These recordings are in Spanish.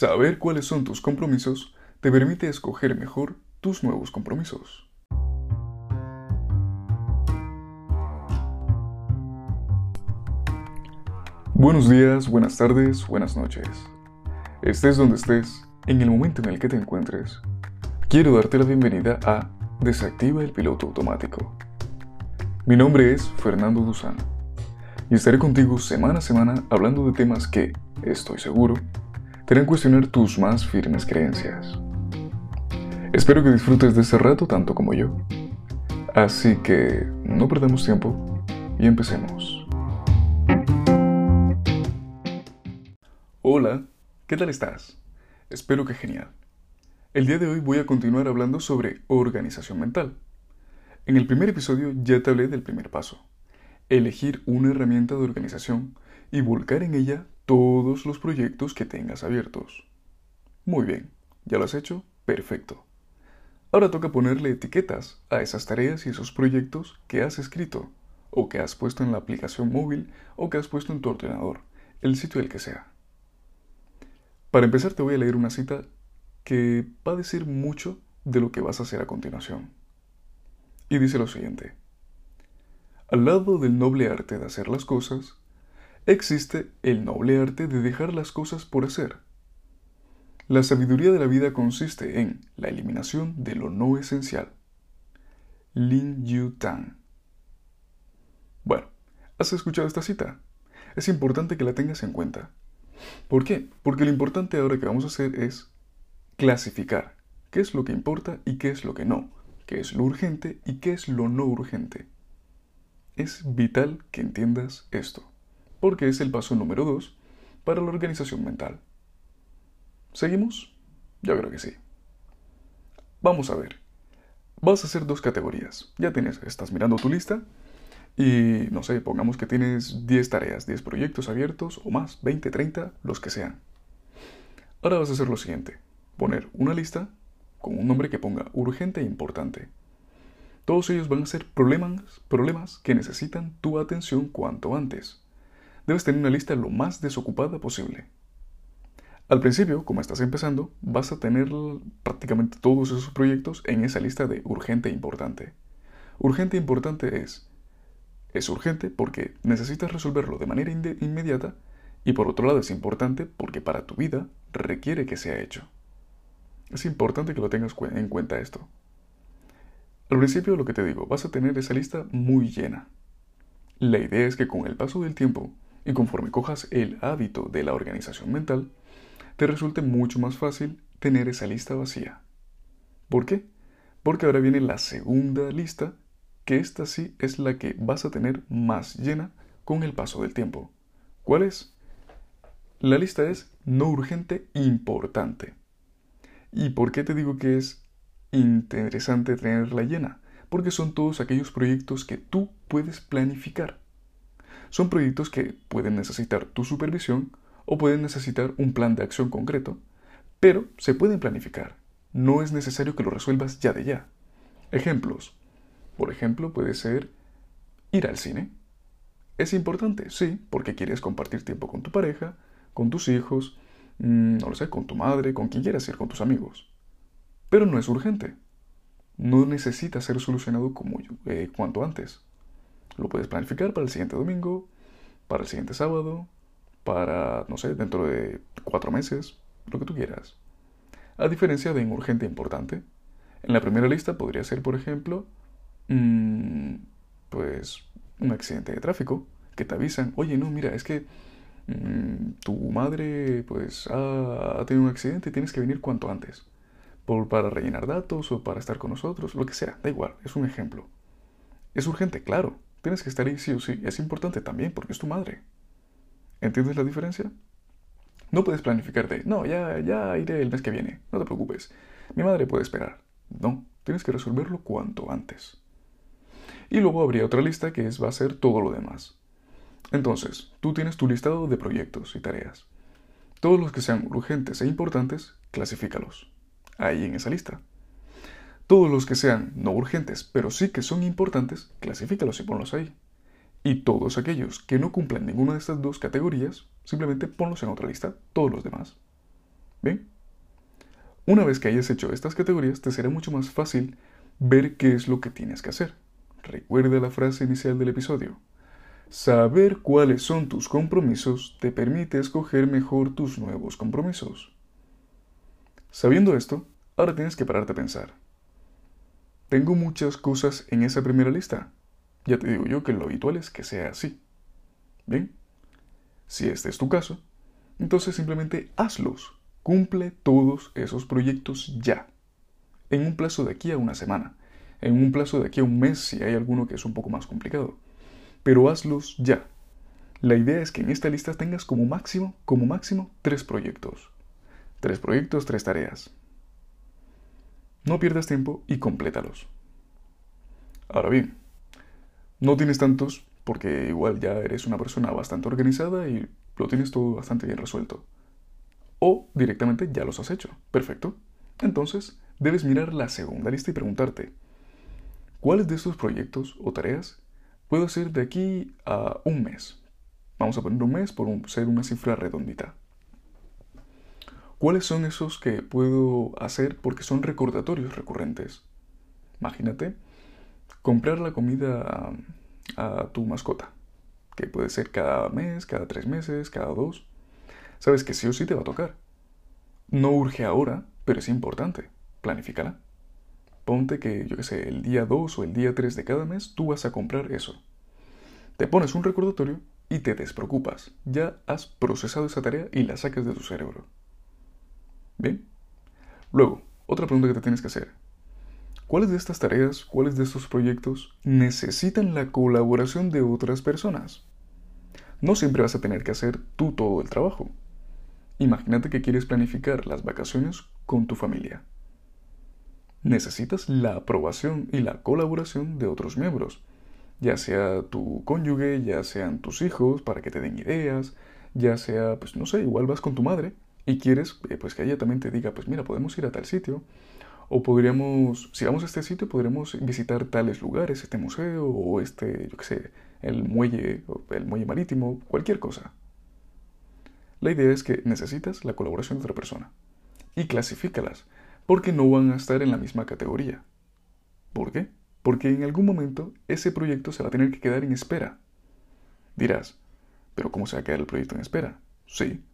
Saber cuáles son tus compromisos te permite escoger mejor tus nuevos compromisos. Buenos días, buenas tardes, buenas noches. Estés donde estés, en el momento en el que te encuentres, quiero darte la bienvenida a Desactiva el piloto automático. Mi nombre es Fernando Duzán y estaré contigo semana a semana hablando de temas que, estoy seguro, te cuestionar tus más firmes creencias. Espero que disfrutes de este rato tanto como yo. Así que no perdamos tiempo y empecemos. Hola, ¿qué tal estás? Espero que genial. El día de hoy voy a continuar hablando sobre organización mental. En el primer episodio ya te hablé del primer paso, elegir una herramienta de organización y volcar en ella todos los proyectos que tengas abiertos. Muy bien, ¿ya lo has hecho? Perfecto. Ahora toca ponerle etiquetas a esas tareas y esos proyectos que has escrito, o que has puesto en la aplicación móvil, o que has puesto en tu ordenador, el sitio el que sea. Para empezar te voy a leer una cita que va a decir mucho de lo que vas a hacer a continuación. Y dice lo siguiente. Al lado del noble arte de hacer las cosas, existe el noble arte de dejar las cosas por hacer. La sabiduría de la vida consiste en la eliminación de lo no esencial. Lin Yu Tang. Bueno, ¿has escuchado esta cita? Es importante que la tengas en cuenta. ¿Por qué? Porque lo importante ahora que vamos a hacer es clasificar qué es lo que importa y qué es lo que no, qué es lo urgente y qué es lo no urgente. Es vital que entiendas esto porque es el paso número 2 para la organización mental. ¿Seguimos? Yo creo que sí. Vamos a ver. Vas a hacer dos categorías. Ya tienes, estás mirando tu lista y no sé, pongamos que tienes 10 tareas, 10 proyectos abiertos o más, 20, 30, los que sean. Ahora vas a hacer lo siguiente. Poner una lista con un nombre que ponga urgente e importante. Todos ellos van a ser problemas, problemas que necesitan tu atención cuanto antes debes tener una lista lo más desocupada posible. Al principio, como estás empezando, vas a tener prácticamente todos esos proyectos en esa lista de urgente e importante. Urgente e importante es, es urgente porque necesitas resolverlo de manera inmediata y por otro lado es importante porque para tu vida requiere que sea hecho. Es importante que lo tengas en cuenta esto. Al principio, lo que te digo, vas a tener esa lista muy llena. La idea es que con el paso del tiempo y conforme cojas el hábito de la organización mental, te resulte mucho más fácil tener esa lista vacía. ¿Por qué? Porque ahora viene la segunda lista, que esta sí es la que vas a tener más llena con el paso del tiempo. ¿Cuál es? La lista es no urgente importante. ¿Y por qué te digo que es interesante tenerla llena? Porque son todos aquellos proyectos que tú puedes planificar. Son proyectos que pueden necesitar tu supervisión o pueden necesitar un plan de acción concreto, pero se pueden planificar. No es necesario que lo resuelvas ya de ya. Ejemplos. Por ejemplo, puede ser ir al cine. Es importante, sí, porque quieres compartir tiempo con tu pareja, con tus hijos, mm, no lo sé, con tu madre, con quien quieras ir, con tus amigos. Pero no es urgente. No necesita ser solucionado como eh, cuanto antes. Lo puedes planificar para el siguiente domingo, para el siguiente sábado, para, no sé, dentro de cuatro meses, lo que tú quieras. A diferencia de un urgente importante. En la primera lista podría ser, por ejemplo, mm, pues un accidente de tráfico, que te avisan, oye, no, mira, es que mm, tu madre pues ha, tenido un accidente y tienes que venir cuanto antes. Por, para rellenar datos o para estar con nosotros, lo que sea, da igual, es un ejemplo. Es urgente, claro, Tienes que estar ahí sí o sí. Es importante también porque es tu madre. ¿Entiendes la diferencia? No puedes planificarte. No, ya, ya iré el mes que viene. No te preocupes. Mi madre puede esperar. No, tienes que resolverlo cuanto antes. Y luego habría otra lista que es, va a ser todo lo demás. Entonces, tú tienes tu listado de proyectos y tareas. Todos los que sean urgentes e importantes, clasifícalos. Ahí en esa lista. Todos los que sean no urgentes, pero sí que son importantes, clasifícalos y ponlos ahí. Y todos aquellos que no cumplan ninguna de estas dos categorías, simplemente ponlos en otra lista, todos los demás. Bien. Una vez que hayas hecho estas categorías, te será mucho más fácil ver qué es lo que tienes que hacer. Recuerda la frase inicial del episodio. Saber cuáles son tus compromisos te permite escoger mejor tus nuevos compromisos. Sabiendo esto, ahora tienes que pararte a pensar. ¿Tengo muchas cosas en esa primera lista? Ya te digo yo que lo habitual es que sea así. Bien, si este es tu caso, entonces simplemente hazlos. Cumple todos esos proyectos ya. En un plazo de aquí a una semana. En un plazo de aquí a un mes si hay alguno que es un poco más complicado. Pero hazlos ya. La idea es que en esta lista tengas como máximo, como máximo, tres proyectos. Tres proyectos, tres tareas. No pierdas tiempo y complétalos. Ahora bien, no tienes tantos porque igual ya eres una persona bastante organizada y lo tienes todo bastante bien resuelto. O directamente ya los has hecho. Perfecto. Entonces, debes mirar la segunda lista y preguntarte, ¿cuáles de estos proyectos o tareas puedo hacer de aquí a un mes? Vamos a poner un mes por ser una cifra redondita. ¿Cuáles son esos que puedo hacer porque son recordatorios recurrentes? Imagínate comprar la comida a, tu mascota, que puede ser cada mes, cada tres meses, cada dos. Sabes que sí o sí te va a tocar. No urge ahora, pero es importante. Planifícala. Ponte que, yo qué sé, el día 2 o el día 3 de cada mes tú vas a comprar eso. Te pones un recordatorio y te despreocupas. Ya has procesado esa tarea y la sacas de tu cerebro. Bien. Luego, otra pregunta que te tienes que hacer. ¿Cuáles de estas tareas, cuáles de estos proyectos necesitan la colaboración de otras personas? No siempre vas a tener que hacer tú todo el trabajo. Imagínate que quieres planificar las vacaciones con tu familia. Necesitas la aprobación y la colaboración de otros miembros, ya sea tu cónyuge, ya sean tus hijos para que te den ideas, ya sea, pues no sé, igual vas con tu madre y quieres eh, pues que ella también te diga, pues mira, podemos ir a tal sitio, o podríamos, si vamos a este sitio, podremos visitar tales lugares, este museo, o este, yo qué sé, el muelle, el muelle marítimo, cualquier cosa. La idea es que necesitas la colaboración de otra persona. Y clasifícalas, porque no van a estar en la misma categoría. ¿Por qué? Porque en algún momento ese proyecto se va a tener que quedar en espera. Dirás, ¿pero cómo se va a quedar el proyecto en espera? Sí,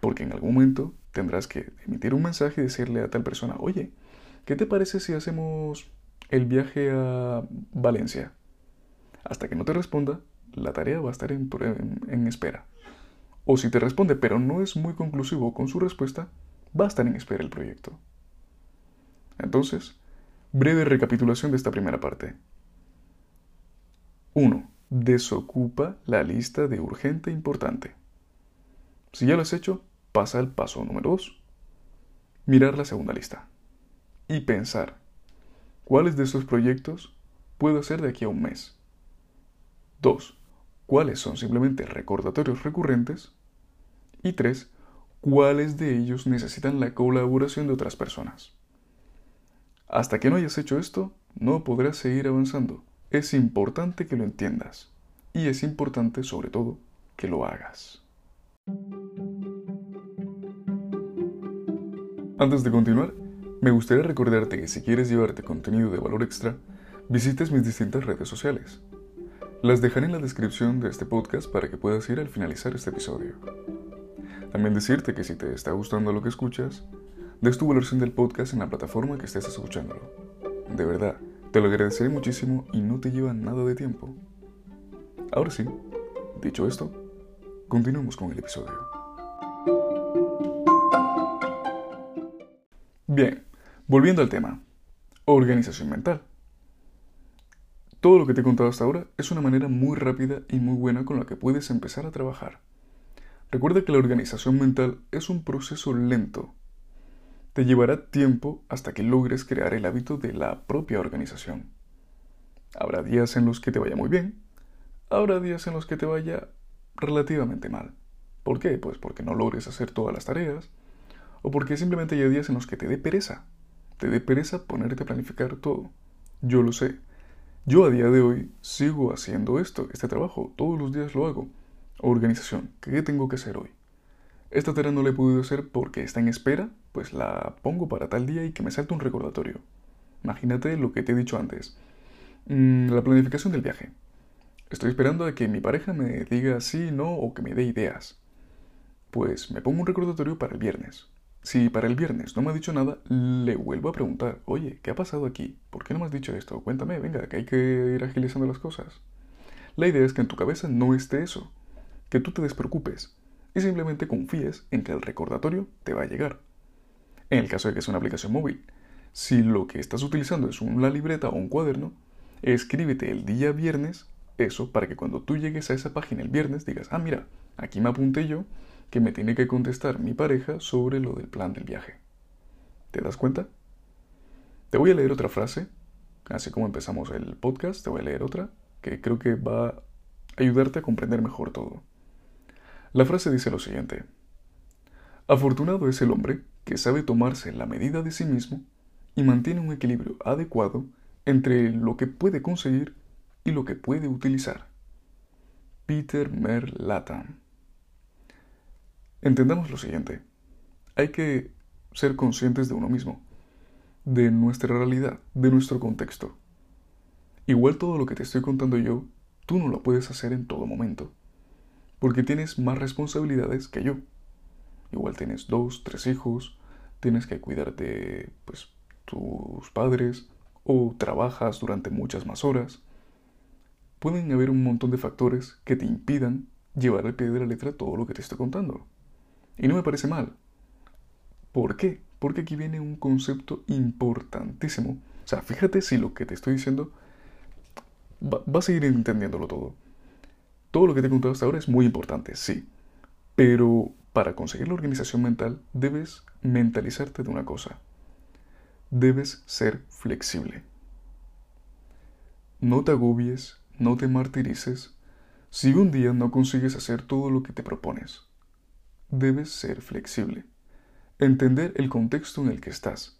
porque en algún momento tendrás que emitir un mensaje y decirle a tal persona, oye, ¿qué te parece si hacemos el viaje a Valencia? Hasta que no te responda, la tarea va a estar en, espera. O si te responde pero no es muy conclusivo con su respuesta, va a estar en espera el proyecto. Entonces, breve recapitulación de esta primera parte. 1. Desocupa la lista de urgente e importante. Si ya lo has hecho, pasa al paso número 2. Mirar la segunda lista. Y pensar, ¿cuáles de estos proyectos puedo hacer de aquí a un mes? 2. ¿Cuáles son simplemente recordatorios recurrentes? Y 3. ¿Cuáles de ellos necesitan la colaboración de otras personas? Hasta que no hayas hecho esto, no podrás seguir avanzando. Es importante que lo entiendas. Y es importante, sobre todo, que lo hagas. Antes de continuar, me gustaría recordarte que si quieres llevarte contenido de valor extra, visites mis distintas redes sociales. Las dejaré en la descripción de este podcast para que puedas ir al finalizar este episodio. También decirte que si te está gustando lo que escuchas, des tu valoración del podcast en la plataforma que estés escuchándolo. De verdad, te lo agradeceré muchísimo y no te lleva nada de tiempo. Ahora sí, dicho esto, continuemos con el episodio. Bien, volviendo al tema. Organización mental. Todo lo que te he contado hasta ahora es una manera muy rápida y muy buena con la que puedes empezar a trabajar. Recuerda que la organización mental es un proceso lento. Te llevará tiempo hasta que logres crear el hábito de la propia organización. Habrá días en los que te vaya muy bien, habrá días en los que te vaya relativamente mal. ¿Por qué? Pues porque no logres hacer todas las tareas, o porque simplemente hay días en los que te dé pereza. Te dé pereza ponerte a planificar todo. Yo lo sé. Yo a día de hoy sigo haciendo esto, este trabajo. Todos los días lo hago. Organización. ¿Qué tengo que hacer hoy? esta tarea no la he podido hacer porque está en espera, pues la pongo para tal día y que me salte un recordatorio. Imagínate lo que te he dicho antes. Mm, la planificación del viaje. Estoy esperando a que mi pareja me diga sí, no o que me dé ideas. Pues me pongo un recordatorio para el viernes. Si para el viernes no me ha dicho nada, le vuelvo a preguntar, oye, ¿qué ha pasado aquí? ¿Por qué no me has dicho esto? Cuéntame, venga, que hay que ir agilizando las cosas. La idea es que en tu cabeza no esté eso, que tú te despreocupes y simplemente confíes en que el recordatorio te va a llegar. En el caso de que sea una aplicación móvil, si lo que estás utilizando es una libreta o un cuaderno, escríbete el día viernes eso para que cuando tú llegues a esa página el viernes digas, ah, mira, aquí me apunté yo que me tiene que contestar mi pareja sobre lo del plan del viaje. ¿Te das cuenta? Te voy a leer otra frase, así como empezamos el podcast, te voy a leer otra, que creo que va a ayudarte a comprender mejor todo. La frase dice lo siguiente. Afortunado es el hombre que sabe tomarse la medida de sí mismo y mantiene un equilibrio adecuado entre lo que puede conseguir y lo que puede utilizar. Peter Merlatam Entendamos lo siguiente. Hay que ser conscientes de uno mismo, de nuestra realidad, de nuestro contexto. Igual todo lo que te estoy contando yo, tú no lo puedes hacer en todo momento, porque tienes más responsabilidades que yo. Igual tienes dos, tres hijos, tienes que cuidar de pues, tus padres, o trabajas durante muchas más horas. Pueden haber un montón de factores que te impidan llevar al pie de la letra todo lo que te estoy contando. Y no me parece mal. ¿Por qué? Porque aquí viene un concepto importantísimo. O sea, fíjate si lo que te estoy diciendo va, a seguir entendiéndolo todo. Todo lo que te he contado hasta ahora es muy importante, sí. Pero para conseguir la organización mental debes mentalizarte de una cosa. Debes ser flexible. No te agobies, no te martirices si un día no consigues hacer todo lo que te propones debes ser flexible, entender el contexto en el que estás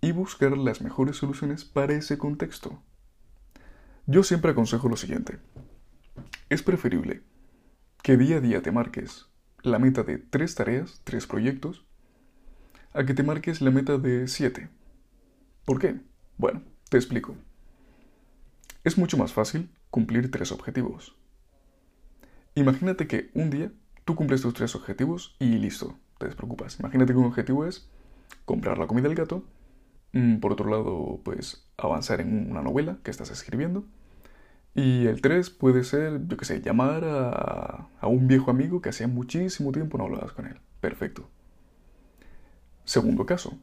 y buscar las mejores soluciones para ese contexto. Yo siempre aconsejo lo siguiente. Es preferible que día a día te marques la meta de tres tareas, tres proyectos, a que te marques la meta de siete. ¿Por qué? Bueno, te explico. Es mucho más fácil cumplir tres objetivos. Imagínate que un día Tú cumples tus tres objetivos y listo, te despreocupas. Imagínate que un objetivo es comprar la comida del gato, mm, por otro lado, pues avanzar en una novela que estás escribiendo. Y el tres puede ser, yo qué sé, llamar a, un viejo amigo que hacía muchísimo tiempo no hablabas con él. Perfecto. Segundo caso,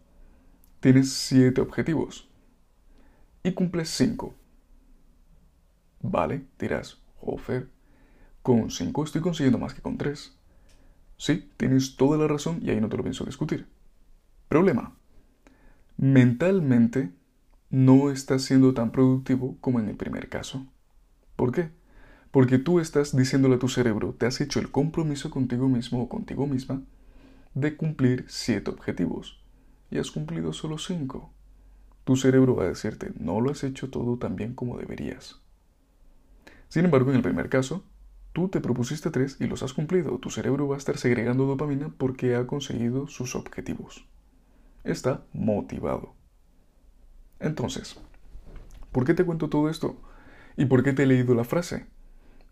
tienes siete objetivos y cumples cinco. Vale, dirás, Jofer, con 5 estoy consiguiendo más que con 3. Sí, tienes toda la razón y ahí no te lo pienso discutir. Problema. Mentalmente no estás siendo tan productivo como en el primer caso. ¿Por qué? Porque tú estás diciéndole a tu cerebro, te has hecho el compromiso contigo mismo o contigo misma de cumplir 7 objetivos y has cumplido solo 5. Tu cerebro va a decirte, no lo has hecho todo tan bien como deberías. Sin embargo, en el primer caso, Tú te propusiste tres y los has cumplido. Tu cerebro va a estar segregando dopamina porque ha conseguido sus objetivos. Está motivado. Entonces, ¿por qué te cuento todo esto? ¿Y por qué te he leído la frase?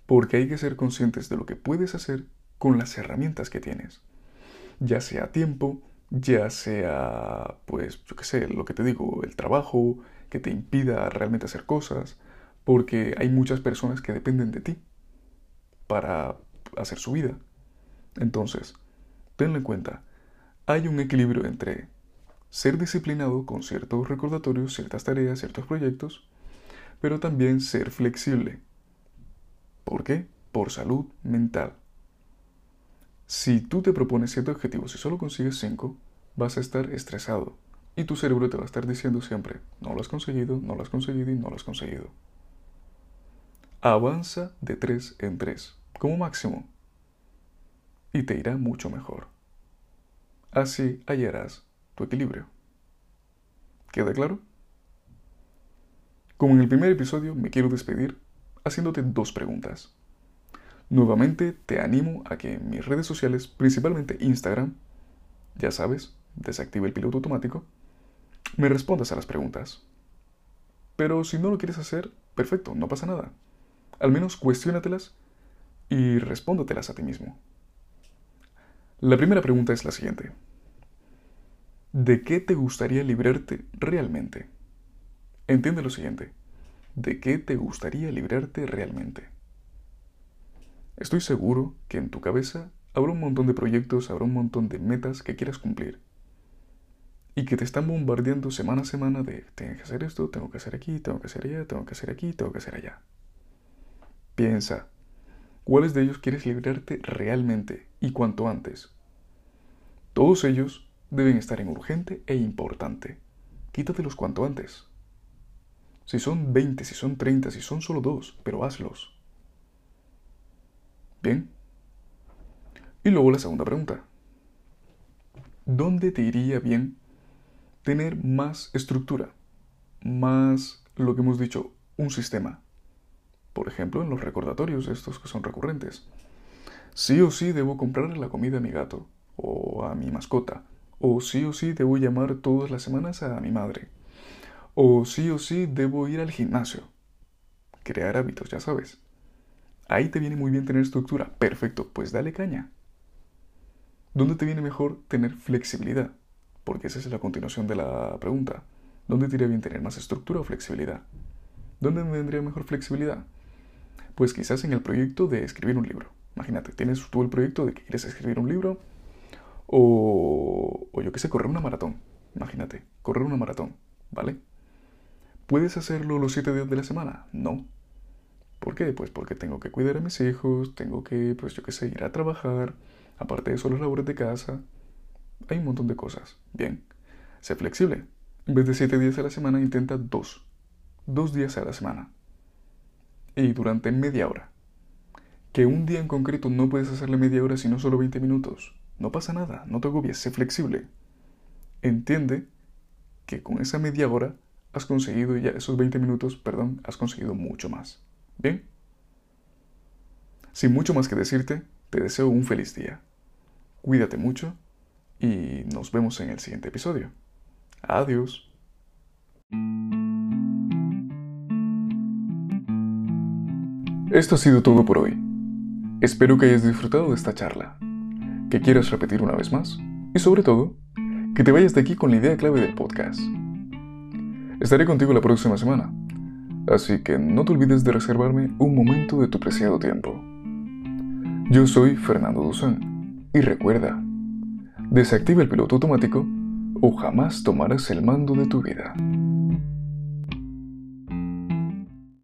Porque hay que ser conscientes de lo que puedes hacer con las herramientas que tienes. Ya sea tiempo, ya sea, pues, yo qué sé, lo que te digo, el trabajo que te impida realmente hacer cosas, porque hay muchas personas que dependen de ti para hacer su vida. Entonces, tenlo en cuenta, hay un equilibrio entre ser disciplinado con ciertos recordatorios, ciertas tareas, ciertos proyectos, pero también ser flexible. ¿Por qué? Por salud mental. Si tú te propones ciertos objetivos y solo consigues cinco, vas a estar estresado y tu cerebro te va a estar diciendo siempre, no lo has conseguido, no lo has conseguido y no lo has conseguido. Avanza de tres en tres como máximo y te irá mucho mejor. Así hallarás tu equilibrio. ¿Queda claro? Como en el primer episodio, me quiero despedir haciéndote dos preguntas. Nuevamente te animo a que en mis redes sociales, principalmente Instagram, ya sabes, desactiva el piloto automático, me respondas a las preguntas. Pero si no lo quieres hacer, perfecto, no pasa nada. Al menos cuestiónatelas y respóndatelas a ti mismo. La primera pregunta es la siguiente. ¿De qué te gustaría librarte realmente? Entiende lo siguiente. ¿De qué te gustaría librarte realmente? Estoy seguro que en tu cabeza habrá un montón de proyectos, habrá un montón de metas que quieras cumplir. Y que te están bombardeando semana a semana de tengo que hacer esto, tengo que hacer aquí, tengo que hacer allá, tengo que hacer aquí, tengo que hacer allá. Piensa, ¿cuáles de ellos quieres librarte realmente y cuanto antes? Todos ellos deben estar en urgente e importante. Quítatelos cuanto antes. Si son 20, si son 30, si son solo dos, pero hazlos. Bien. Y luego la segunda pregunta. ¿Dónde te iría bien tener más estructura? Más, lo que hemos dicho, un sistema. Por ejemplo, en los recordatorios, estos que son recurrentes. Sí o sí debo comprarle la comida a mi gato, o a mi mascota, o sí o sí debo llamar todas las semanas a mi madre, o sí o sí debo ir al gimnasio. Crear hábitos, ya sabes. Ahí te viene muy bien tener estructura. Perfecto, pues dale caña. ¿Dónde te viene mejor tener flexibilidad? Porque esa es la continuación de la pregunta. ¿Dónde te iría bien tener más estructura o flexibilidad? ¿Dónde me vendría mejor flexibilidad? Pues quizás en el proyecto de escribir un libro. Imagínate, tienes tú el proyecto de que quieres escribir un libro o, o yo qué sé, correr una maratón. Imagínate, correr una maratón, ¿vale? ¿Puedes hacerlo los siete días de la semana? No, ¿Por qué? Pues porque tengo que cuidar a mis hijos, tengo que, pues yo qué sé, ir a trabajar, aparte de eso las labores de casa. Hay un montón de cosas. Bien, sé flexible. En vez de siete días a la semana, intenta dos. Dos días a la semana. Y durante media hora. Que un día en concreto no puedes hacerle media hora sino solo 20 minutos. No pasa nada, no te agobies, sé flexible. Entiende que con esa media hora has conseguido ya esos 20 minutos, perdón, has conseguido mucho más. Bien. Sin mucho más que decirte, te deseo un feliz día. Cuídate mucho y nos vemos en el siguiente episodio. Adiós. Esto ha sido todo por hoy. Espero que hayas disfrutado de esta charla, que quieras repetir una vez más y sobre todo, que te vayas de aquí con la idea clave del podcast. Estaré contigo la próxima semana así que no te olvides de reservarme un momento de tu preciado tiempo. Yo soy Fernando Duzán y recuerda, desactiva el piloto automático o jamás tomarás el mando de tu vida.